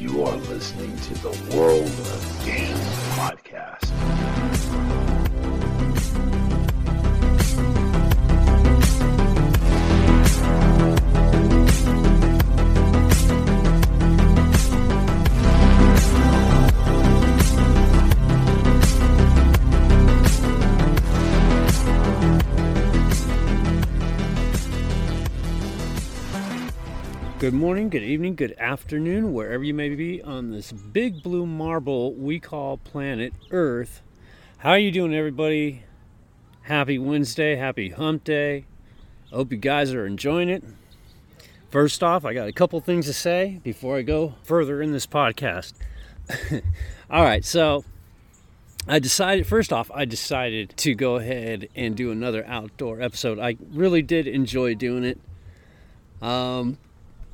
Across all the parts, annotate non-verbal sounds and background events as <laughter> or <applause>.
You are listening to the World of Dan's podcast. Good morning, good evening, good afternoon, wherever you may be on this big blue marble we call planet Earth. How are you doing, everybody? Happy Wednesday, happy hump day. Hope you guys are enjoying it. First off, I got a couple things to say before I go further in this podcast. <laughs> All right, so I decided, first off, I decided to go ahead and do another outdoor episode. I really did enjoy doing it. Um,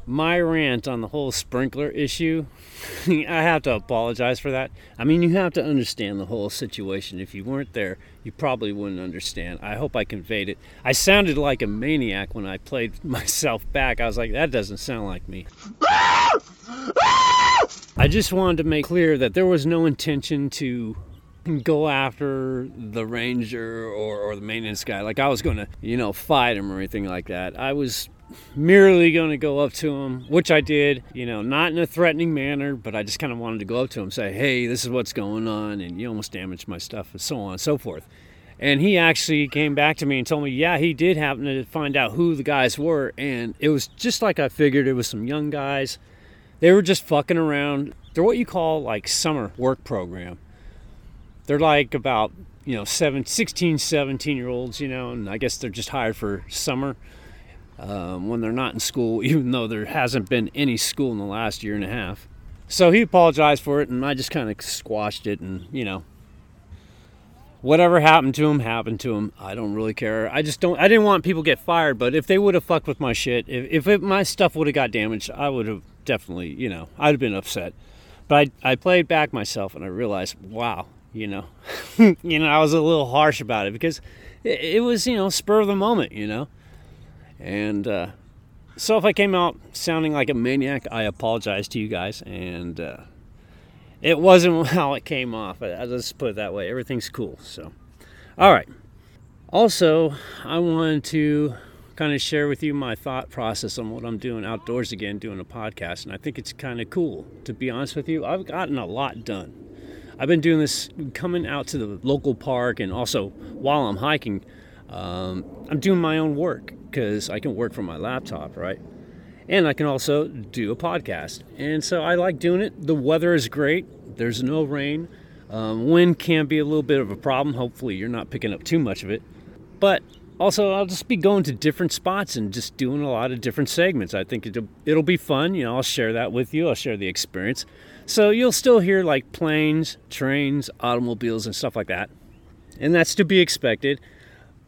my rant on the whole sprinkler issue, <laughs> I have to apologize for that. I mean, you have to understand the whole situation. If you weren't there, you probably wouldn't understand. I hope I conveyed it. I sounded like a maniac when I played <laughs> myself back. I was like, that doesn't sound like me. I just wanted to make clear that there was no intention to go after the ranger or, or the maintenance guy. Like I was going to, you know, fight him or anything like that. I was merely going to go up to him, which I did, you know, not in a threatening manner, but I just kind of wanted to go up to him, say, hey, this is what's going on, and you almost damaged my stuff, and so on and so forth. And he actually came back to me and told me, yeah, he did happen to find out who the guys were, and it was just like I figured it was some young guys. They were just fucking around. They're what you call like summer work program. They're like about, you know, seven, 16, 17 year olds, you know, and I guess they're just hired for summer um, when they're not in school, <laughs> even though there hasn't been any school in the last year and a half. So he apologized for it, and I just kind of squashed it, and you know, whatever happened to him happened to him. I don't really care. I just don't. I didn't want people to get fired, but if they would have fucked with my shit, if if it, my stuff would have got damaged, I would have definitely, you know, I'd have been upset. But I I played back myself, and I realized, wow, you know, <laughs> you know, I was a little harsh about it because it, it was, you know, spur of the moment, you know. And uh, so if I came out sounding like a maniac, I apologize to you guys. And uh, it wasn't <laughs> how it came off. I'll just put it that way. Everything's cool. So, all right. Also, I wanted to kind of share with you my thought process on what I'm doing outdoors again, doing a podcast. And I think it's kind of cool. To be honest with you, I've gotten a lot done. I've been doing this coming out to the local park and also while I'm hiking, um, I'm doing my own work because I can work from my laptop, right? And I can also do a podcast. And so I like doing it. The weather is great, there's no rain. Um, wind can be a little bit of a problem. Hopefully, you're not picking up too much of it. But also, I'll just be going to different spots and just doing a lot of different segments. I think it'll, it'll be fun. You know, I'll share that with you, I'll share the experience. So you'll still hear like planes, trains, automobiles, and stuff like that. And that's to be expected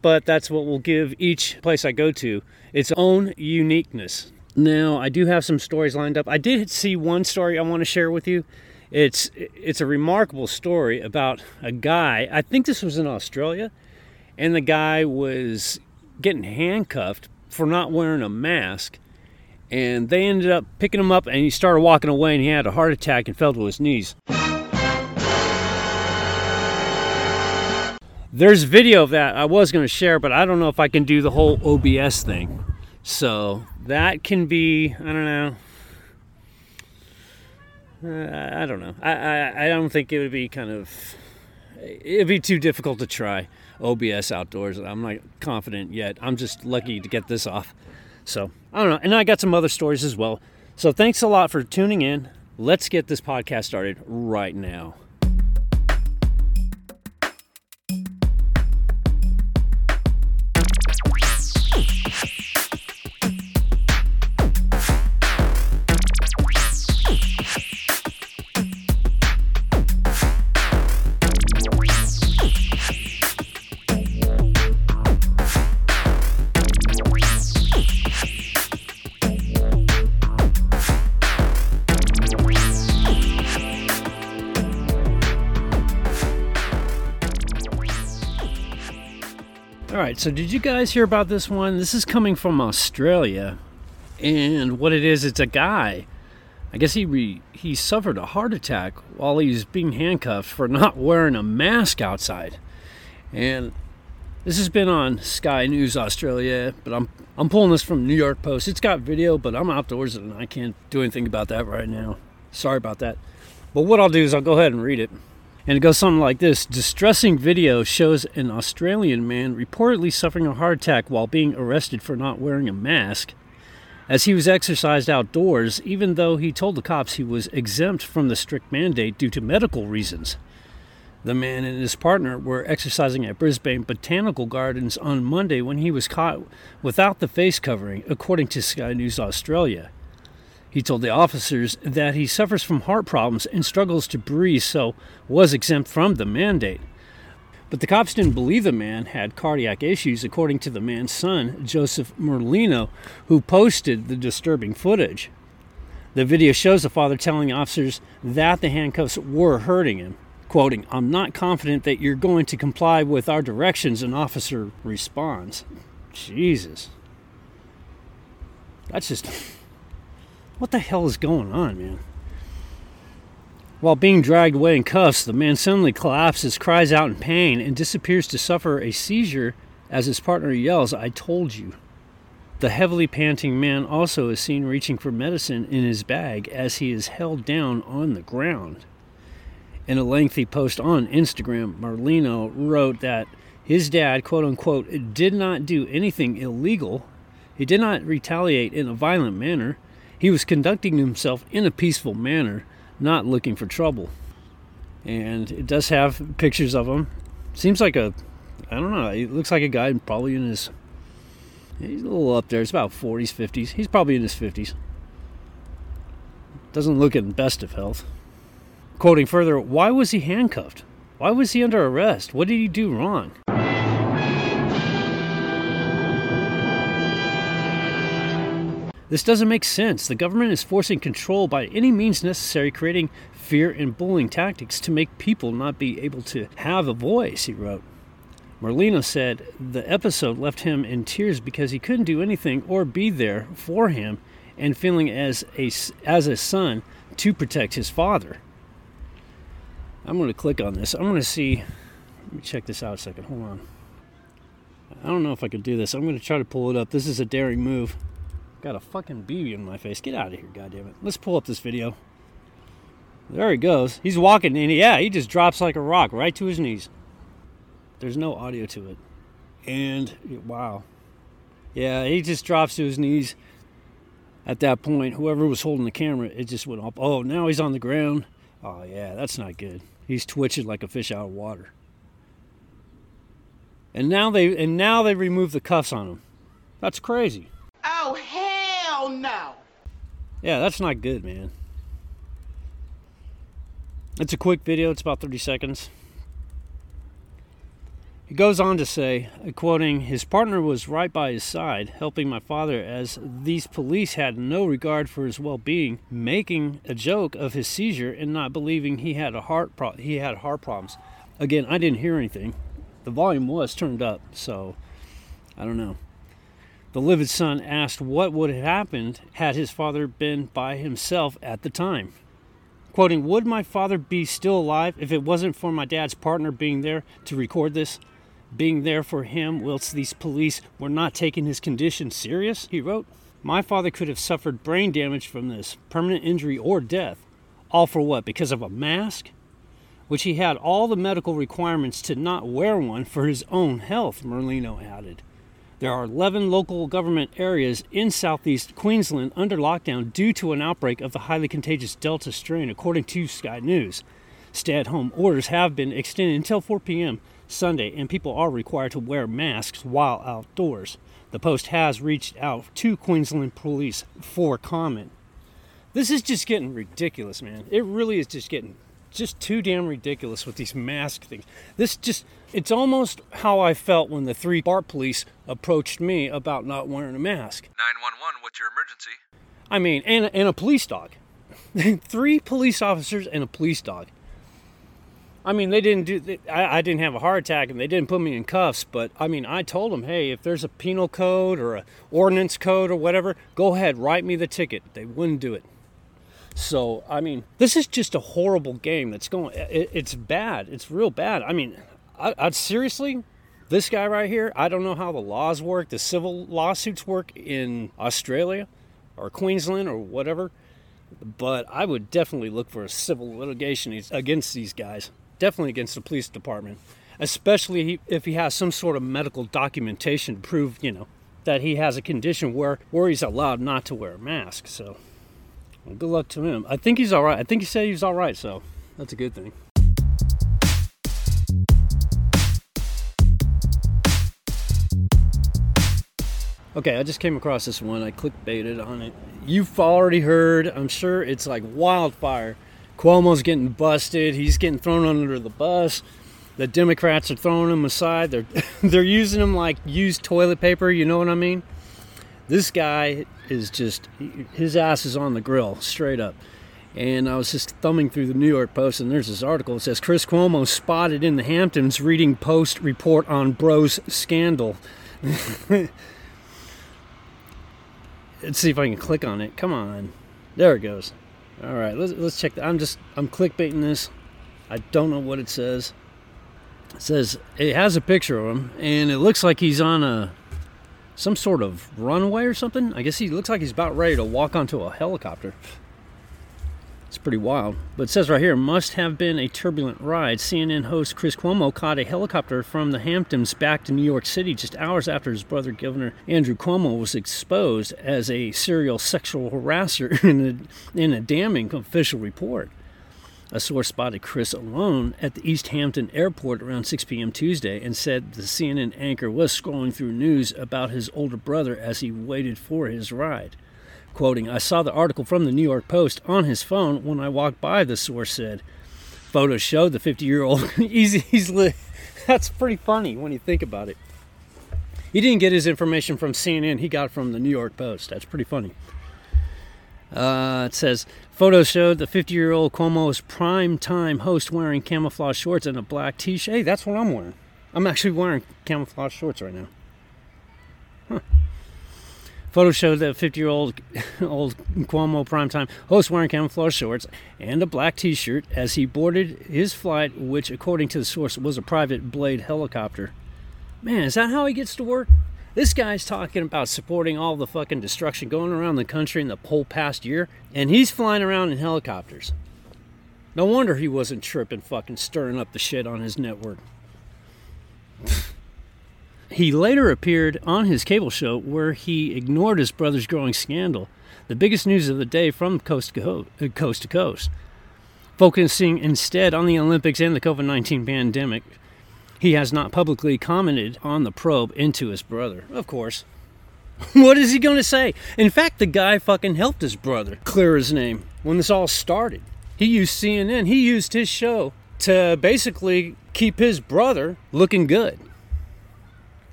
but that's what will give each place I go to its own uniqueness. Now, I do have some stories lined up. I did see one story I want to share with you. It's it's a remarkable story about a guy. I think this was in Australia, and the guy was getting handcuffed for not wearing a mask. And they ended up picking him up, and he started walking away, and he had a heart attack and fell to his knees. There's video of that I was going to share, but I don't know if I can do the whole OBS thing. So that can be, I don't know. Uh, I don't know. I, I, I don't think it would be kind of, it'd be too difficult to try OBS outdoors. I'm not confident yet. I'm just lucky to get this off. So I don't know. And I got some other stories as well. So thanks a lot for tuning in. Let's get this podcast started right now. So did you guys hear about this one? This is coming from Australia. And what it is, it's a guy I guess he re, he suffered a heart attack while he was being handcuffed for not wearing a mask outside. And this has been on Sky News Australia, but I'm I'm pulling this from New York Post. It's got video, but I'm outdoors and I can't do anything about that right now. Sorry about that. But what I'll do is I'll go ahead and read it. And it goes something like this Distressing video shows an Australian man reportedly suffering a heart attack while being arrested for not wearing a mask as he was exercised outdoors, even though he told the cops he was exempt from the strict mandate due to medical reasons. The man and his partner were exercising at Brisbane Botanical Gardens on Monday when he was caught without the face covering, according to Sky News Australia. He told the officers that he suffers from heart problems and struggles to breathe, so was exempt from the mandate. But the cops didn't believe the man had cardiac issues, according to the man's son, Joseph Merlino, who posted the disturbing footage. The video shows the father telling officers that the handcuffs were hurting him. Quoting, I'm not confident that you're going to comply with our directions, an officer responds. Jesus. That's just. What the hell is going on, man? While being dragged away in cuffs, the man suddenly collapses, cries out in pain, and disappears to suffer a seizure as his partner yells, I told you. The heavily panting man also is seen reaching for medicine in his bag as he is held down on the ground. In a lengthy post on Instagram, Merlino wrote that his dad, quote unquote, did not do anything illegal. He did not retaliate in a violent manner. He was conducting himself in a peaceful manner not looking for trouble. And it does have pictures of him. Seems like a, I don't know, he looks like a guy probably in his, he's a little up there. It's about 40s, 50s. He's probably in his 50s. Doesn't look in best of health. Quoting further, why was he handcuffed? Why was he under arrest? What did he do wrong? This doesn't make sense. The government is forcing control by any means necessary, creating fear and bullying tactics to make people not be able to have a voice, he wrote. Merlino said the episode left him in tears because he couldn't do anything or be there for him and feeling as a, as a son to protect his father. I'm going to click on this. I'm going to see. Let me check this out a second. Hold on. I don't know if I can do this. I'm going to try to pull it up. This is a daring move. Got a fucking BB in my face. Get out of here, goddammit. Let's pull up this video. There he goes. He's walking, and yeah, he just drops like a rock right to his knees. There's no audio to it. And, wow. Yeah, he just drops to his knees. At that point, whoever was holding the camera, it just went up. Oh, now he's on the ground. Oh, yeah, that's not good. He's twitching like a fish out of water. And now they and now they remove the cuffs on him. That's crazy. Hell. Yeah, that's not good, man. It's a quick video, it's about 30 seconds. He goes on to say, uh, quoting, his partner was right by his side, helping my father as these police had no regard for his well-being, making a joke of his seizure and not believing he had a heart pro- he had heart problems. Again, I didn't hear anything. The volume was turned up, so I don't know. The livid son asked what would have happened had his father been by himself at the time. Quoting, Would my father be still alive if it wasn't for my dad's partner being there to record this? Being there for him whilst these police were not taking his condition serious? He wrote, My father could have suffered brain damage from this, permanent injury or death. All for what? Because of a mask? Which he had all the medical requirements to not wear one for his own health, Merlino added. There are 11 local government areas in southeast Queensland under lockdown due to an outbreak of the highly contagious Delta strain, according to Sky News. Stay at home orders have been extended until 4 p.m. Sunday, and people are required to wear masks while outdoors. The Post has reached out to Queensland police for comment. This is just getting ridiculous, man. It really is just getting just too damn ridiculous with these mask things. This just, it's almost how I felt when the three BART police approached me about not wearing a mask. 911, what's your emergency? I mean, and, and a police dog. <laughs> three police officers and a police dog. I mean, they didn't do. They, I, I didn't have a heart attack, and they didn't put me in cuffs. But I mean, I told them, hey, if there's a penal code or a ordinance code or whatever, go ahead, write me the ticket. They wouldn't do it. So, I mean, this is just a horrible game that's going. It, it's bad. It's real bad. I mean, I, I'd seriously, this guy right here, I don't know how the laws work, the civil lawsuits work in Australia or Queensland or whatever, but I would definitely look for a civil litigation against these guys. Definitely against the police department, especially if he has some sort of medical documentation to prove, you know, that he has a condition where, where he's allowed not to wear a mask. So, well, good luck to him. I think he's all right. I think he said he's all right, so that's a good thing. Okay, I just came across this one. I clickbaited on it. You've already heard, I'm sure it's like wildfire. Cuomo's getting busted. He's getting thrown under the bus. The Democrats are throwing him aside. They're <laughs> they're using him like used toilet paper, you know what I mean? This guy is just his ass is on the grill, straight up. And I was just thumbing through the New York Post, and there's this article. It says Chris Cuomo spotted in the Hamptons reading Post report on Bros scandal. <laughs> Let's see if I can click on it. Come on. There it goes. All right, let's, let's check that. I'm just, I'm clickbaiting this. I don't know what it says. It says it has a picture of him, and it looks like he's on a some sort of runway or something. I guess he looks like he's about ready to walk onto a helicopter. It's pretty wild. But it says right here, must have been a turbulent ride. CNN host Chris Cuomo caught a helicopter from the Hamptons back to New York City just hours after his brother, Governor Andrew Cuomo, was exposed as a serial sexual harasser <laughs> in a, in a damning official report. A source spotted Chris alone at the East Hampton airport around 6 p.m. Tuesday and said the CNN anchor was scrolling through news about his older brother as he waited for his ride. Quoting, I saw the article from the New York Post on his phone when I walked by, the source said. Photos showed the 50 year old. <laughs> he's That's pretty funny when you think about it. He didn't get his information from CNN, he got from the New York Post. That's pretty funny. Uh, it says photos showed the 50 year old Cuomo's prime time host wearing camouflage shorts and a black t shirt. Hey, that's what I'm wearing. I'm actually wearing camouflage shorts right now. Huh. Photos showed that 50 year old <laughs> old Cuomo primetime host wearing camouflage shorts and a black t shirt as he boarded his flight, which, according to the source, was a private Blade helicopter. Man, is that how he gets to work? This guy's talking about supporting all the fucking destruction going around the country in the whole past year, and he's flying around in helicopters. No wonder he wasn't tripping, fucking stirring up the shit on his network. He later appeared on his cable show where he ignored his brother's growing scandal, the biggest news of the day from coast to uh, coast, to coast. Focusing instead on the Olympics and the COVID 19 pandemic, he has not publicly commented on the probe into his brother. Of course. <laughs> what is he going to say? In fact, the guy fucking helped his brother clear his name when this all started. He used CNN, he used his show to basically keep his brother looking good.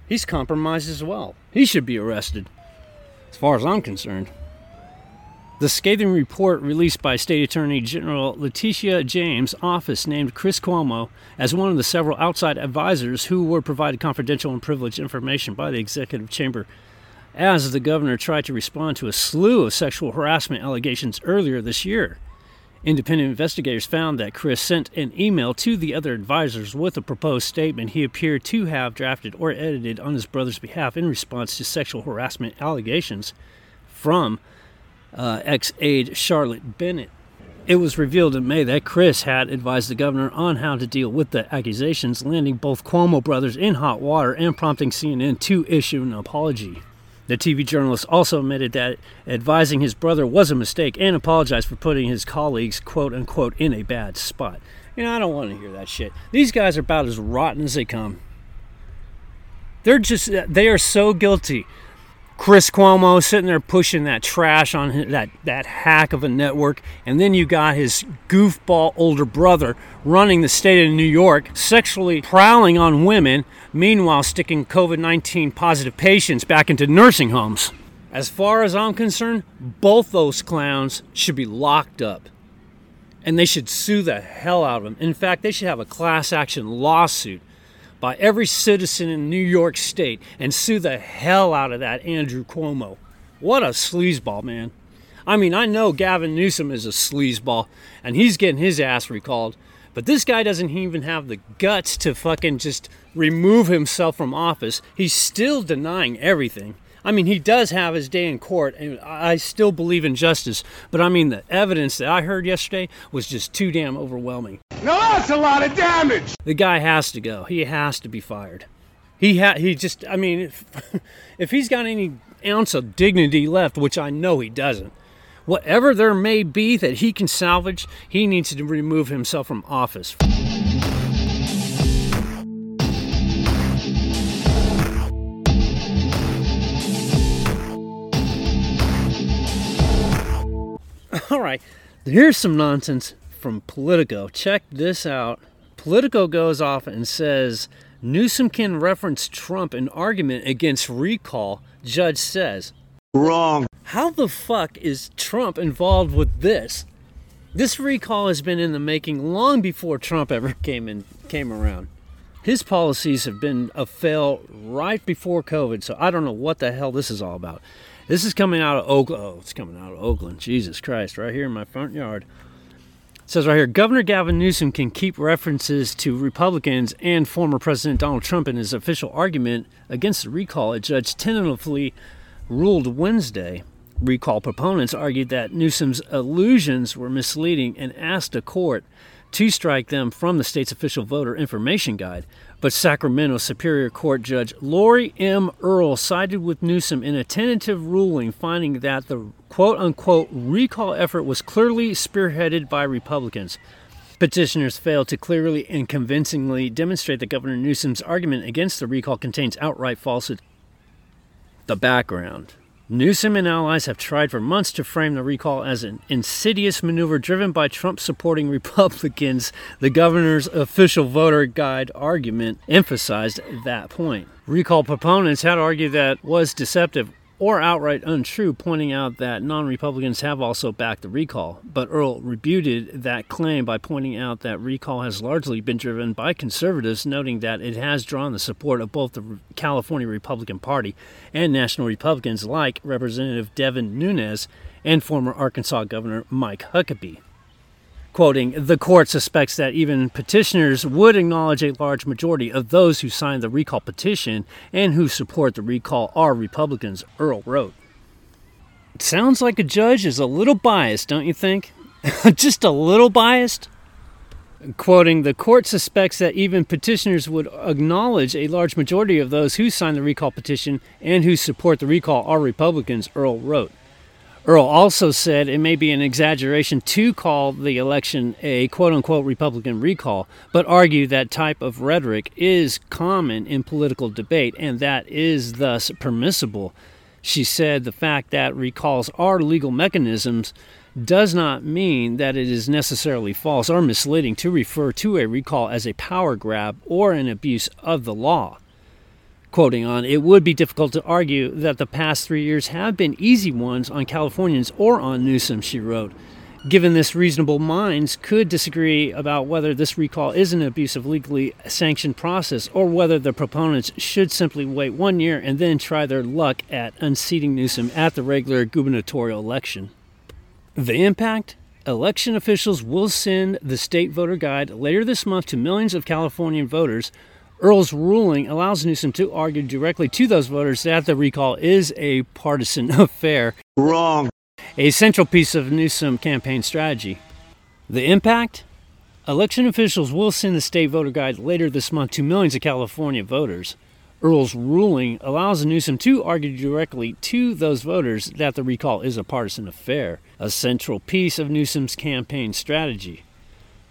He's compromised as well. He should be arrested, as far as I'm concerned. The scathing report released by State Attorney General Letitia James' office named Chris Cuomo as one of the several outside advisors who were provided confidential and privileged information by the executive chamber as the governor tried to respond to a slew of sexual harassment allegations earlier this year. Independent investigators found that Chris sent an email to the other advisors with a proposed statement he appeared to have drafted or edited on his brother's behalf in response to sexual harassment allegations from uh, ex aide Charlotte Bennett. It was revealed in May that Chris had advised the governor on how to deal with the accusations, landing both Cuomo brothers in hot water and prompting CNN to issue an apology. The TV journalist also admitted that advising his brother was a mistake and apologized for putting his colleagues, quote unquote, in a bad spot. You know, I don't want to hear that shit. These guys are about as rotten as they come. They're just, they are so guilty Chris Cuomo sitting there pushing that trash on his, that that hack of a network, and then you got his goofball older brother running the state of New York, sexually prowling on women, meanwhile sticking COVID-19 positive patients back into nursing homes. As far as I'm concerned, both those clowns should be locked up. And they should sue the hell out of them. In fact, they should have a class action lawsuit by every citizen in New York State and sue the hell out of that Andrew Cuomo. What a sleazeball, man. I mean, I know Gavin Newsom is a sleazeball and he's getting his ass recalled, but this guy doesn't even have the guts to fucking just remove himself from office. He's still denying everything. I mean, he does have his day in court, and I still believe in justice. But I mean, the evidence that I heard yesterday was just too damn overwhelming. Now that's a lot of damage. The guy has to go. He has to be fired. He ha- he just. I mean, if, <laughs> if he's got any ounce of dignity left, which I know he doesn't, whatever there may be that he can salvage, he needs to remove himself from office. <laughs> All right, here's some nonsense from Politico. Check this out. Politico goes off and says Newsom can reference Trump in argument against recall, judge says. Wrong. How the fuck is Trump involved with this? This recall has been in the making long before Trump ever <laughs> came in came around. His policies have been a fail right before COVID, so I don't know what the hell this is all about. This is coming out of Oakland. Oh, it's coming out of Oakland. Jesus Christ, right here in my front yard. It says right here Governor Gavin Newsom can keep references to Republicans and former President Donald Trump in his official argument against the recall, a judge tentatively ruled Wednesday. Recall proponents argued that Newsom's allusions were misleading and asked a court to strike them from the state's official voter information guide. But Sacramento Superior Court Judge Laurie M. Earl sided with Newsom in a tentative ruling, finding that the quote unquote recall effort was clearly spearheaded by Republicans. Petitioners failed to clearly and convincingly demonstrate that Governor Newsom's argument against the recall contains outright falsehood. The background. Newsom and allies have tried for months to frame the recall as an insidious maneuver driven by Trump supporting <laughs> Republicans. The governor's official voter guide argument emphasized that point. Recall proponents had argued that was deceptive or outright untrue, pointing out that non Republicans have also backed the recall. But Earl rebutted that claim by pointing out that recall has largely been driven by conservatives, noting that it has drawn the support of both the California Republican Party and national Republicans like Representative Devin Nunes and former Arkansas Governor Mike Huckabee. Quoting, the court suspects that even petitioners would acknowledge a large majority of those who signed the recall petition and who support the recall are Republicans, Earl wrote. Sounds like a judge is a little biased, don't you think? <laughs> Just a little biased? Quoting, the court suspects that even petitioners would acknowledge a large majority of those who signed the recall petition and who support the recall are Republicans, Earl wrote. Earl also said it may be an exaggeration to call the election a quote unquote Republican recall, but argued that type of rhetoric is common in political debate and that is thus permissible. She said the fact that recalls are legal mechanisms does not mean that it is necessarily false or misleading to refer to a recall as a power grab or an abuse of the law quoting on, it would be difficult to argue that the past three years have been easy ones on Californians or on Newsom, she wrote. Given this, reasonable minds could disagree about whether this recall is an abuse of legally sanctioned process or whether the proponents should simply wait one year and then try their luck at unseating Newsom at the regular gubernatorial election. The impact? Election officials will send the state voter guide later this month to millions of Californian voters Earl's ruling allows Newsom to argue directly to those voters that the recall is a partisan <laughs> affair. Wrong. A central piece of Newsom campaign strategy. The impact? Election officials will send the state voter guide later this month to millions of California voters. Earl's ruling allows Newsom to argue directly to those voters that the recall is a partisan affair, a central piece of Newsom's campaign strategy.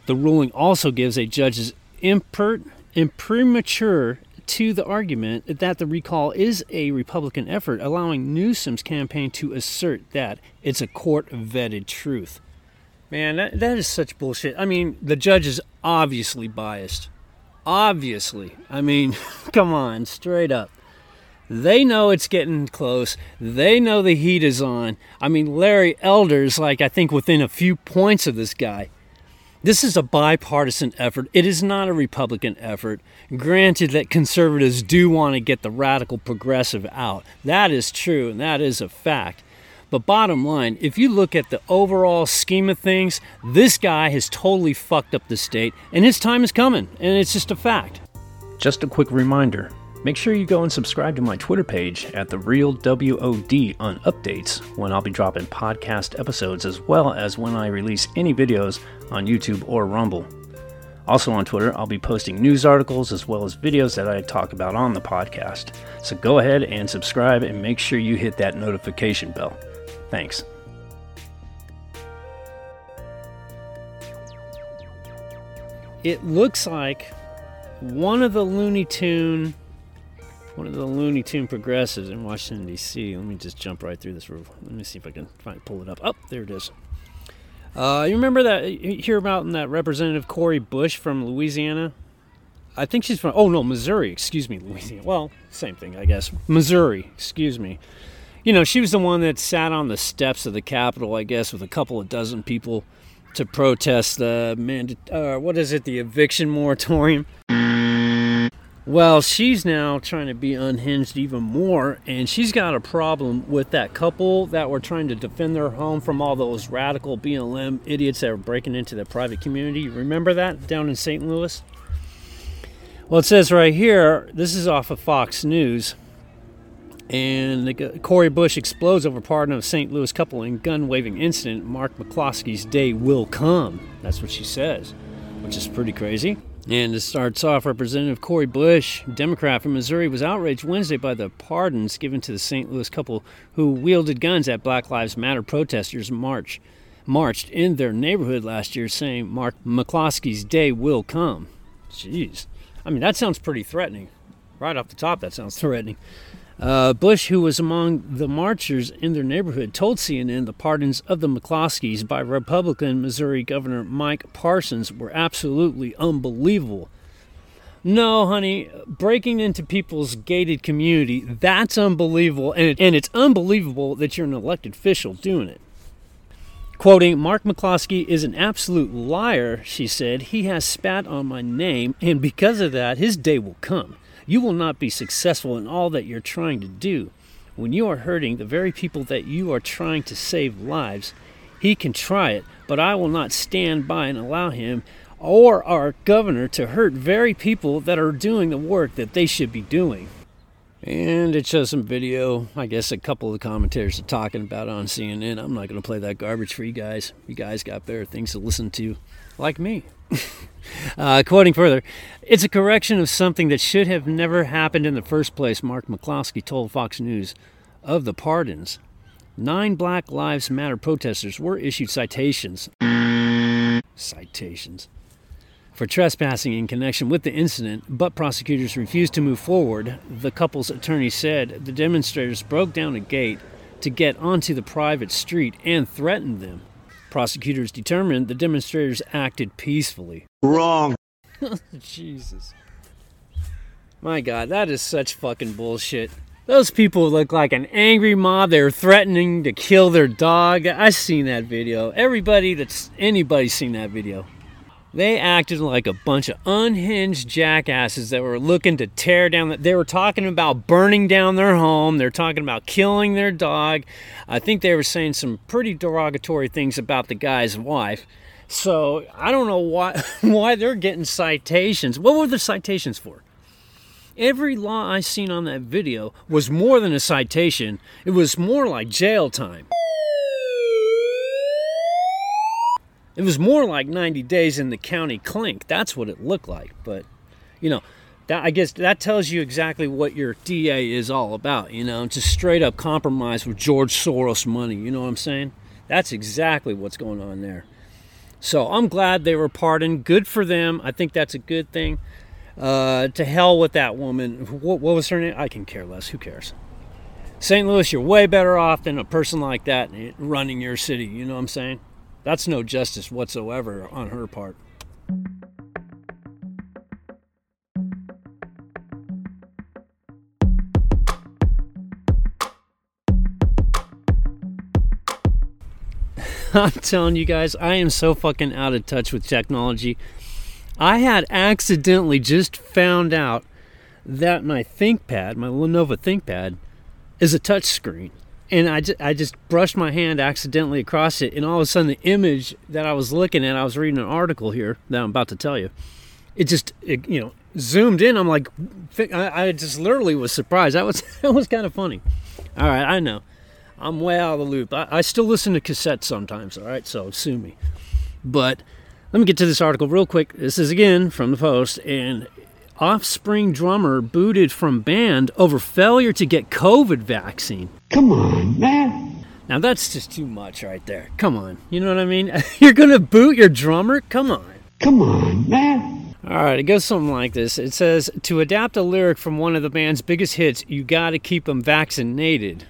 The ruling also gives a judge's impert imprimatur to the argument that the recall is a Republican effort, allowing Newsom's campaign to assert that it's a court vetted truth. Man, that, that is such bullshit. I mean, the judge is obviously biased. Obviously. I mean, <laughs> come on, straight up. They know it's getting close. They know the heat is on. I mean, Larry Elder's like, I think, within a few points of this guy. This is a bipartisan effort. It is not a Republican effort. Granted that conservatives do want to get the radical progressive out. That is true and that is a fact. But bottom line, if you look at the overall scheme of things, this guy has totally fucked up the state, and his time is coming, and it's just a fact. Just a quick reminder make sure you go and subscribe to my Twitter page at The Real WOD on updates when I'll be dropping podcast episodes as well as when I release any videos on YouTube or Rumble. Also on Twitter, I'll be posting news articles as well as videos that I talk about on the podcast. So go ahead and subscribe and make sure you hit that notification bell. Thanks. It looks like one of the Looney Tune one of the Looney Tune progressives in Washington D.C. Let me just jump right through this roof. Let me see if I can find pull it up. Oh, there it is. Uh, you remember that? You hear about in that Representative Cori Bush from Louisiana? I think she's from. Oh no, Missouri. Excuse me, Louisiana. Well, same thing, I guess. Missouri. Excuse me. You know, she was the one that sat on the steps of the Capitol, I guess, with a couple of dozen people to protest the manda- uh, what is it, the eviction moratorium. Well, she's now trying to be unhinged even more, and she's got a problem with that couple that were trying to defend their home from all those radical BLM idiots that were breaking into the private community. Remember that down in St. Louis? Well, it says right here, this is off of Fox News, and the, Cori Bush explodes over pardon of St. Louis couple in gun waving incident. Mark McCloskey's day will come. That's what she says, which is pretty crazy. And it starts off Representative Cori Bush, Democrat from Missouri, was outraged Wednesday by the pardons given to the St. Louis couple who wielded guns at Black Lives Matter protesters march marched in their neighborhood last year, saying Mark McCloskey's day will come. Jeez. I mean, that sounds pretty threatening. Right off the top, that sounds threatening. Uh, Bush, who was among the marchers in their neighborhood, told CNN the pardons of the McCloskeys by Republican Missouri Governor Mike Parsons were absolutely unbelievable. No, honey, breaking into people's gated community, that's unbelievable. And, it, and it's unbelievable that you're an elected official doing it. Quoting, Mark McCloskey is an absolute liar, she said. He has spat on my name, and because of that, his day will come. You will not be successful in all that you're trying to do. When you are hurting the very people that you are trying to save lives, he can try it, but I will not stand by and allow him or our governor to hurt very people that are doing the work that they should be doing. And it shows some video. I guess a couple of the commentators are talking about on CNN. I'm not going to play that garbage for you guys. You guys got better things to listen to, like me. <laughs> uh, quoting further, it's a correction of something that should have never happened in the first place, Mark McCloskey told Fox News of the pardons. Nine Black Lives Matter protesters were issued citations. Citations. For trespassing in connection with the incident, but prosecutors refused to move forward. The couple's attorney said the demonstrators broke down a gate to get onto the private street and threatened them. Prosecutors determined the demonstrators acted peacefully. Wrong. <laughs> Oh, Jesus. My God, that is such fucking bullshit. Those people look like an angry mob. They're threatening to kill their dog. I've seen that video. Everybody that's anybody's seen that video. They acted like a bunch of unhinged jackasses that were looking to tear down. The, they were talking about burning down their home. They're talking about killing their dog. I think they were saying some pretty derogatory things about the guy's wife. So I don't know why <laughs> why they're getting citations. What were the citations for? Every law I seen on that video was more than a citation. It was more like jail time. It was more like 90 days in the county clink. That's what it looked like. But, you know, that, I guess that tells you exactly what your DA is all about. You know, just straight up compromise with George Soros money. You know what I'm saying? That's exactly what's going on there. So I'm glad they were pardoned. Good for them. I think that's a good thing. Uh, to hell with that woman. What, what was her name? I can care less. Who cares? St. Louis, you're way better off than a person like that running your city. You know what I'm saying? That's no justice whatsoever on her part. <laughs> I'm telling you guys, I am so fucking out of touch with technology. I had accidentally just found out that my ThinkPad, my Lenovo ThinkPad, is a touch screen. And I just, I just brushed my hand accidentally across it, and all of a sudden the image that I was looking at, I was reading an article here that I'm about to tell you. It just, it, you know, zoomed in. I'm like, I, just literally was surprised. That was <laughs> that was kind of funny. All right, I know, I'm way out of the loop. I, I still listen to cassettes sometimes. All right, so sue me. But let me get to this article real quick. This is again from the Post, and Offspring drummer booted from band over failure to get COVID vaccine. Come on, man. Now that's just too much right there. Come on. You know what I mean? <laughs> You're going to boot your drummer? Come on. Come on, man. All right, it goes something like this. It says to adapt a lyric from one of the band's biggest hits, you got to keep them vaccinated.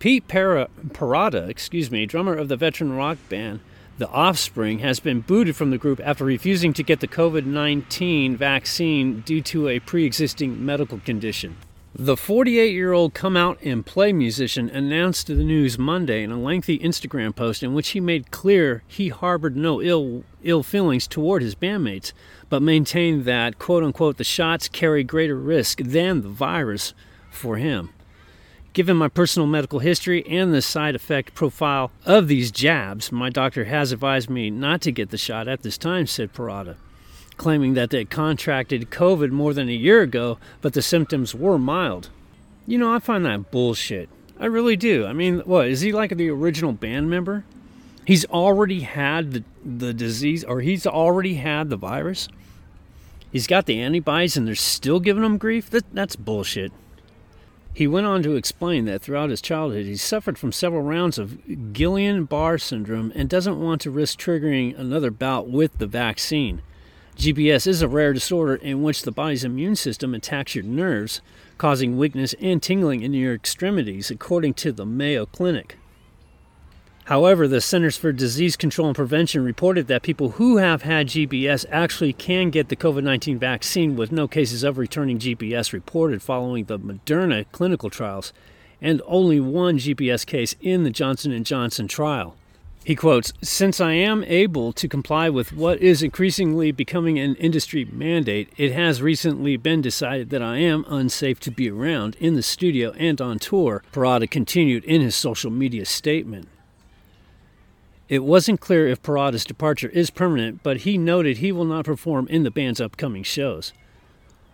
Pete Para- Parada, excuse me, drummer of the veteran rock band The Offspring, has been booted from the group after refusing to get the COVID 19 vaccine due to a pre existing medical condition. The 48 year old come out and play musician announced the news Monday in a lengthy Instagram post in which he made clear he harbored no ill, ill feelings toward his bandmates, but maintained that, quote unquote, the shots carry greater risk than the virus for him. Given my personal medical history and the side effect profile of these jabs, my doctor has advised me not to get the shot at this time, said Parada claiming that they contracted COVID more than a year ago, but the symptoms were mild. You know, I find that bullshit. I really do. I mean, what is he like the original band member? He's already had the, the disease, or he's already had the virus. He's got the antibodies, and they're still giving him grief. That, that's bullshit. He went on to explain that throughout his childhood, he suffered from several rounds of Guillain Barre syndrome and doesn't want to risk triggering another bout with the vaccine. GBS is a rare disorder in which the body's immune system attacks your nerves, causing weakness and tingling in your extremities, according to the Mayo Clinic. However, the Centers for Disease Control and Prevention reported that people who have had GBS actually can get the COVID 19 vaccine with no cases of returning GBS reported following the Moderna clinical trials and only one GBS case in the Johnson & Johnson trial. He quotes Since I am able to comply with what is increasingly becoming an industry mandate, it has recently been decided that I am unsafe to be around in the studio and on tour, Parada continued in his social media statement. It wasn't clear if Parada's departure is permanent, but he noted he will not perform in the band's upcoming shows.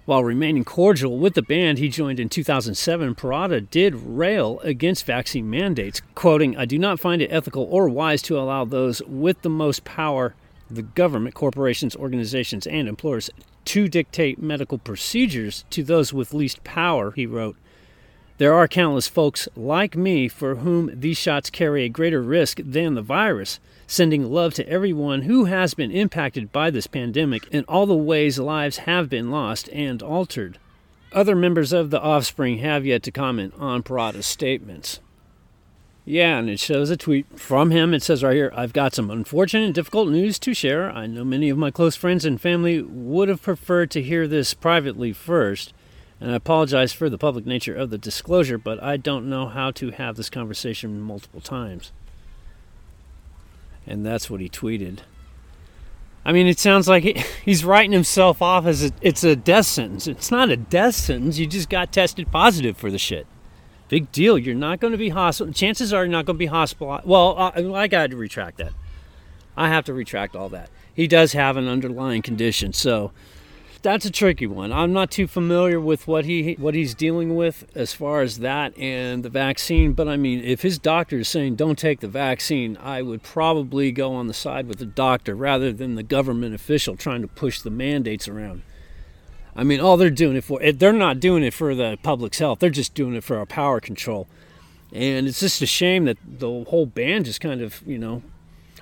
While remaining cordial with the band he joined in 2007, Parada did rail against vaccine mandates, quoting, I do not find it ethical or wise to allow those with the most power, the government, corporations, organizations, and employers, to dictate medical procedures to those with least power, he wrote. There are countless folks like me for whom these shots carry a greater risk than the virus sending love to everyone who has been impacted by this pandemic and all the ways lives have been lost and altered. Other members of the offspring have yet to comment on Parada's statements. Yeah, and it shows a tweet from him. It says right here I've got some unfortunate and difficult news to share. I know many of my close friends and family would have preferred to hear this privately first, and I apologize for the public nature of the disclosure, but I don't know how to have this conversation multiple times. And that's what he tweeted. I mean, it sounds like <laughs> he's writing himself off as a, it's a death sentence. It's not a death sentence. You just got tested positive for the shit. Big deal. You're not going to be hospital. Chances are you're not going to be hospitalized. Well, I, I got to retract that. I have to retract all that. He does have an underlying condition, so that's a tricky one. I'm not too familiar with what he what he's dealing with as far as that and the vaccine, but I mean, if his doctor is saying don't take the vaccine, I would probably go on the side with the doctor rather than the government official trying to push the mandates around. I mean, all they're doing it for eh, they're not doing it for the public's health. They're just doing it for our power control. And it's just a shame that the whole band just kind of, you know,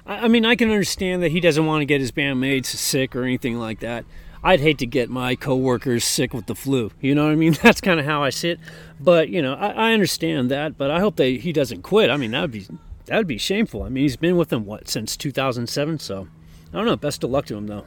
I, I mean, I can understand that he doesn't want to get his bandmates sick or anything like that I'd hate to get my coworkers sick with the flu. You know what I mean? <laughs> That's kind of how I sit. But you know, I, I understand that. But I hope that he doesn't quit. I mean, that would be that would be shameful. I mean, he's been with them what since 2007. So I don't know. Best of luck to him though.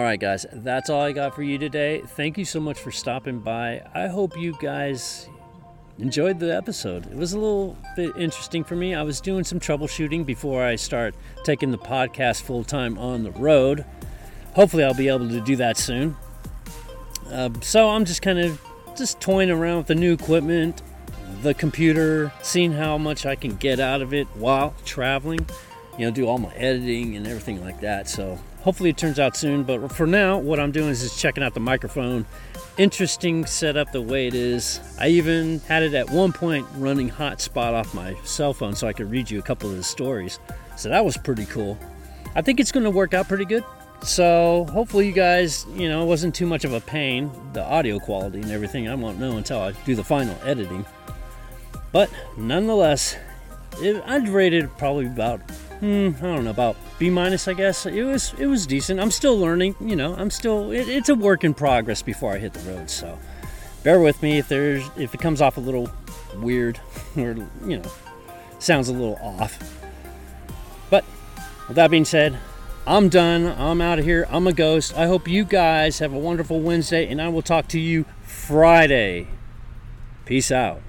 All right, guys, that's all I got for you today. Thank you so much for stopping by. I hope you guys enjoyed the episode. It was a little bit interesting for me. I was doing some troubleshooting before I start taking the podcast full time on the road. Hopefully, I'll be able to do that soon. Uh, so I'm just kind of just toying around with the new equipment, the computer, seeing how much I can get out of it while traveling. You know, do all my editing and everything like that. So hopefully it turns out soon. But for now, what I'm doing is just checking out the microphone. Interesting setup the way it is. I even had it at one point running hotspot off my cell phone so I could read you a couple of the stories. So that was pretty cool. I think it's going to work out pretty good. So hopefully you guys, you know, it wasn't too much of a pain. The audio quality and everything, I won't know until I do the final editing. But nonetheless, it, I'd rate it probably about, hmm, I don't know, about B minus, I guess. It was it was decent. I'm still learning, you know. I'm still it, it's a work in progress before I hit the road. So bear with me if there's if it comes off a little weird <laughs> or you know sounds a little off. But with that being said, I'm done. I'm out of here. I'm a ghost. I hope you guys have a wonderful Wednesday, and I will talk to you Friday. Peace out.